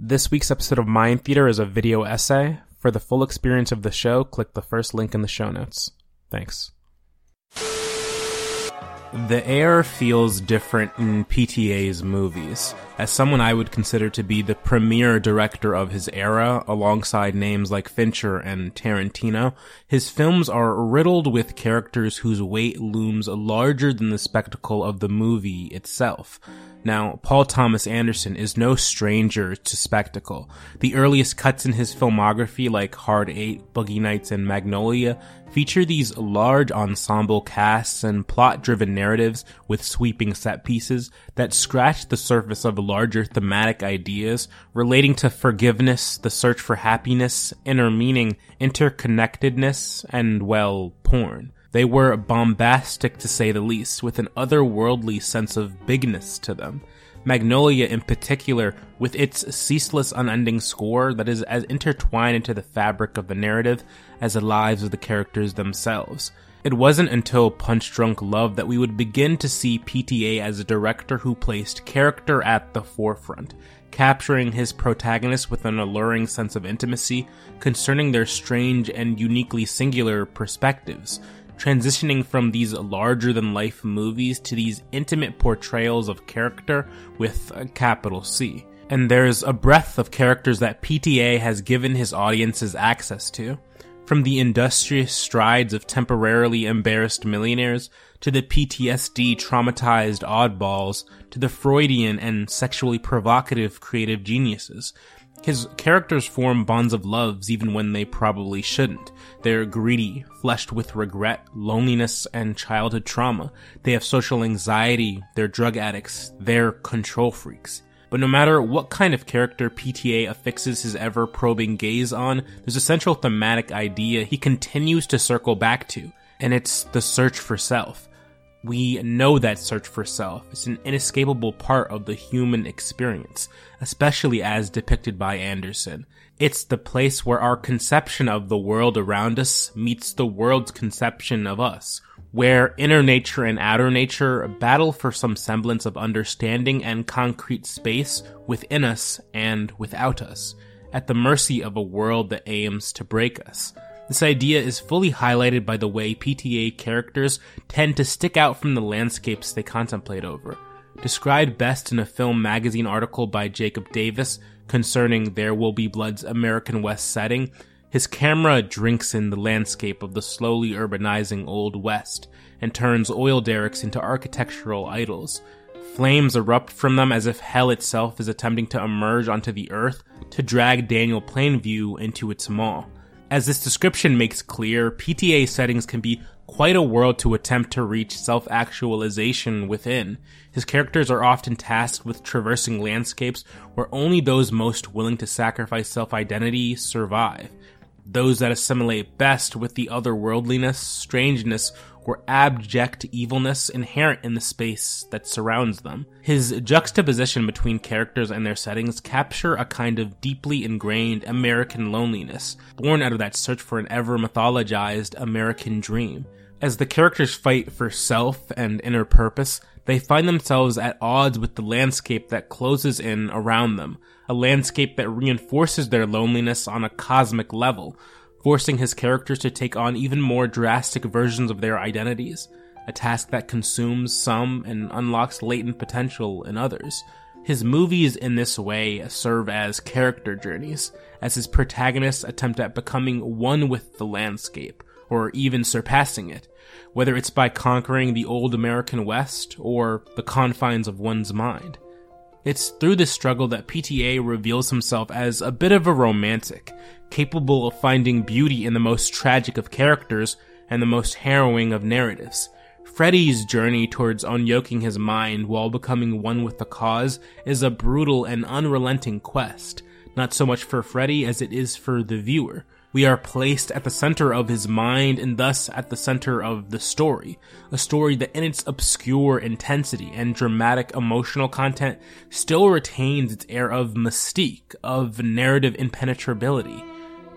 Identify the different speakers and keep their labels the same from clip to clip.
Speaker 1: This week's episode of Mind Theater is a video essay. For the full experience of the show, click the first link in the show notes. Thanks. The air feels different in PTA's movies. As someone I would consider to be the premier director of his era, alongside names like Fincher and Tarantino, his films are riddled with characters whose weight looms larger than the spectacle of the movie itself. Now, Paul Thomas Anderson is no stranger to spectacle. The earliest cuts in his filmography, like Hard Eight, Boogie Nights, and Magnolia, feature these large ensemble casts and plot driven narratives with sweeping set pieces that scratch the surface of larger thematic ideas relating to forgiveness, the search for happiness, inner meaning, interconnectedness, and, well, porn. They were bombastic to say the least, with an otherworldly sense of bigness to them. Magnolia in particular, with its ceaseless unending score that is as intertwined into the fabric of the narrative as the lives of the characters themselves. It wasn't until Punch Drunk Love that we would begin to see PTA as a director who placed character at the forefront, capturing his protagonists with an alluring sense of intimacy concerning their strange and uniquely singular perspectives, transitioning from these larger than life movies to these intimate portrayals of character with a capital C. And there's a breadth of characters that PTA has given his audiences access to. From the industrious strides of temporarily embarrassed millionaires to the PTSD traumatized oddballs to the Freudian and sexually provocative creative geniuses, his characters form bonds of loves even when they probably shouldn't. They're greedy, fleshed with regret, loneliness, and childhood trauma. They have social anxiety, they're drug addicts, they're control freaks. But no matter what kind of character PTA affixes his ever probing gaze on, there's a central thematic idea he continues to circle back to, and it's the search for self. We know that search for self is an inescapable part of the human experience, especially as depicted by Anderson. It's the place where our conception of the world around us meets the world's conception of us, where inner nature and outer nature battle for some semblance of understanding and concrete space within us and without us, at the mercy of a world that aims to break us. This idea is fully highlighted by the way PTA characters tend to stick out from the landscapes they contemplate over. Described best in a film magazine article by Jacob Davis concerning There Will Be Blood's American West setting, his camera drinks in the landscape of the slowly urbanizing Old West and turns oil derricks into architectural idols. Flames erupt from them as if hell itself is attempting to emerge onto the earth to drag Daniel Plainview into its maw. As this description makes clear, PTA settings can be quite a world to attempt to reach self actualization within. His characters are often tasked with traversing landscapes where only those most willing to sacrifice self identity survive. Those that assimilate best with the otherworldliness, strangeness, or abject evilness inherent in the space that surrounds them. His juxtaposition between characters and their settings capture a kind of deeply ingrained American loneliness, born out of that search for an ever mythologized American dream. As the characters fight for self and inner purpose, they find themselves at odds with the landscape that closes in around them, a landscape that reinforces their loneliness on a cosmic level, forcing his characters to take on even more drastic versions of their identities, a task that consumes some and unlocks latent potential in others. His movies in this way serve as character journeys, as his protagonists attempt at becoming one with the landscape, or even surpassing it, whether it's by conquering the old American West or the confines of one's mind. It's through this struggle that PTA reveals himself as a bit of a romantic, capable of finding beauty in the most tragic of characters and the most harrowing of narratives. Freddie's journey towards unyoking his mind while becoming one with the cause is a brutal and unrelenting quest, not so much for Freddie as it is for the viewer. We are placed at the center of his mind and thus at the center of the story. A story that in its obscure intensity and dramatic emotional content still retains its air of mystique, of narrative impenetrability.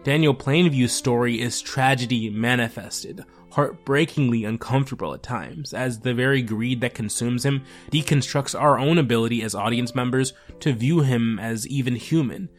Speaker 1: Daniel Plainview's story is tragedy manifested, heartbreakingly uncomfortable at times, as the very greed that consumes him deconstructs our own ability as audience members to view him as even human.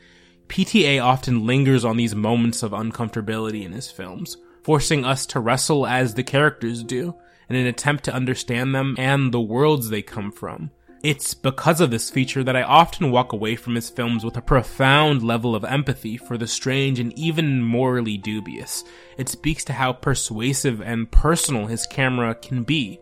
Speaker 1: PTA often lingers on these moments of uncomfortability in his films, forcing us to wrestle as the characters do, in an attempt to understand them and the worlds they come from. It's because of this feature that I often walk away from his films with a profound level of empathy for the strange and even morally dubious. It speaks to how persuasive and personal his camera can be.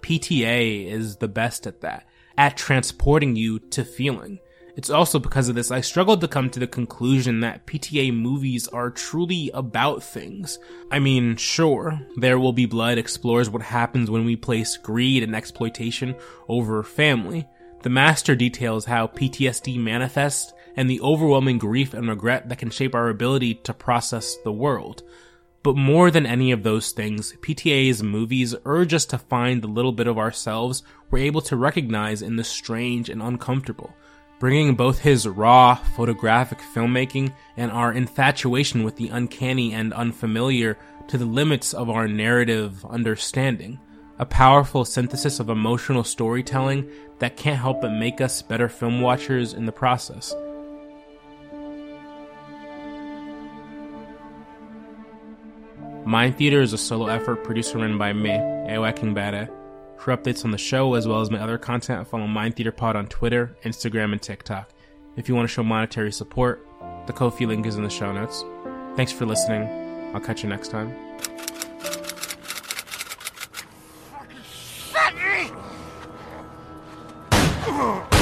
Speaker 1: PTA is the best at that, at transporting you to feeling. It's also because of this I struggled to come to the conclusion that PTA movies are truly about things. I mean, sure, There Will Be Blood explores what happens when we place greed and exploitation over family. The master details how PTSD manifests and the overwhelming grief and regret that can shape our ability to process the world. But more than any of those things, PTA's movies urge us to find the little bit of ourselves we're able to recognize in the strange and uncomfortable bringing both his raw photographic filmmaking and our infatuation with the uncanny and unfamiliar to the limits of our narrative understanding. A powerful synthesis of emotional storytelling that can't help but make us better film watchers in the process. Mind Theater is a solo effort produced and run by me, Ewa Kingbere. For updates on the show as well as my other content, follow Mind Theater Pod on Twitter, Instagram, and TikTok. If you want to show monetary support, the Ko-fi link is in the show notes. Thanks for listening. I'll catch you next time. Fucking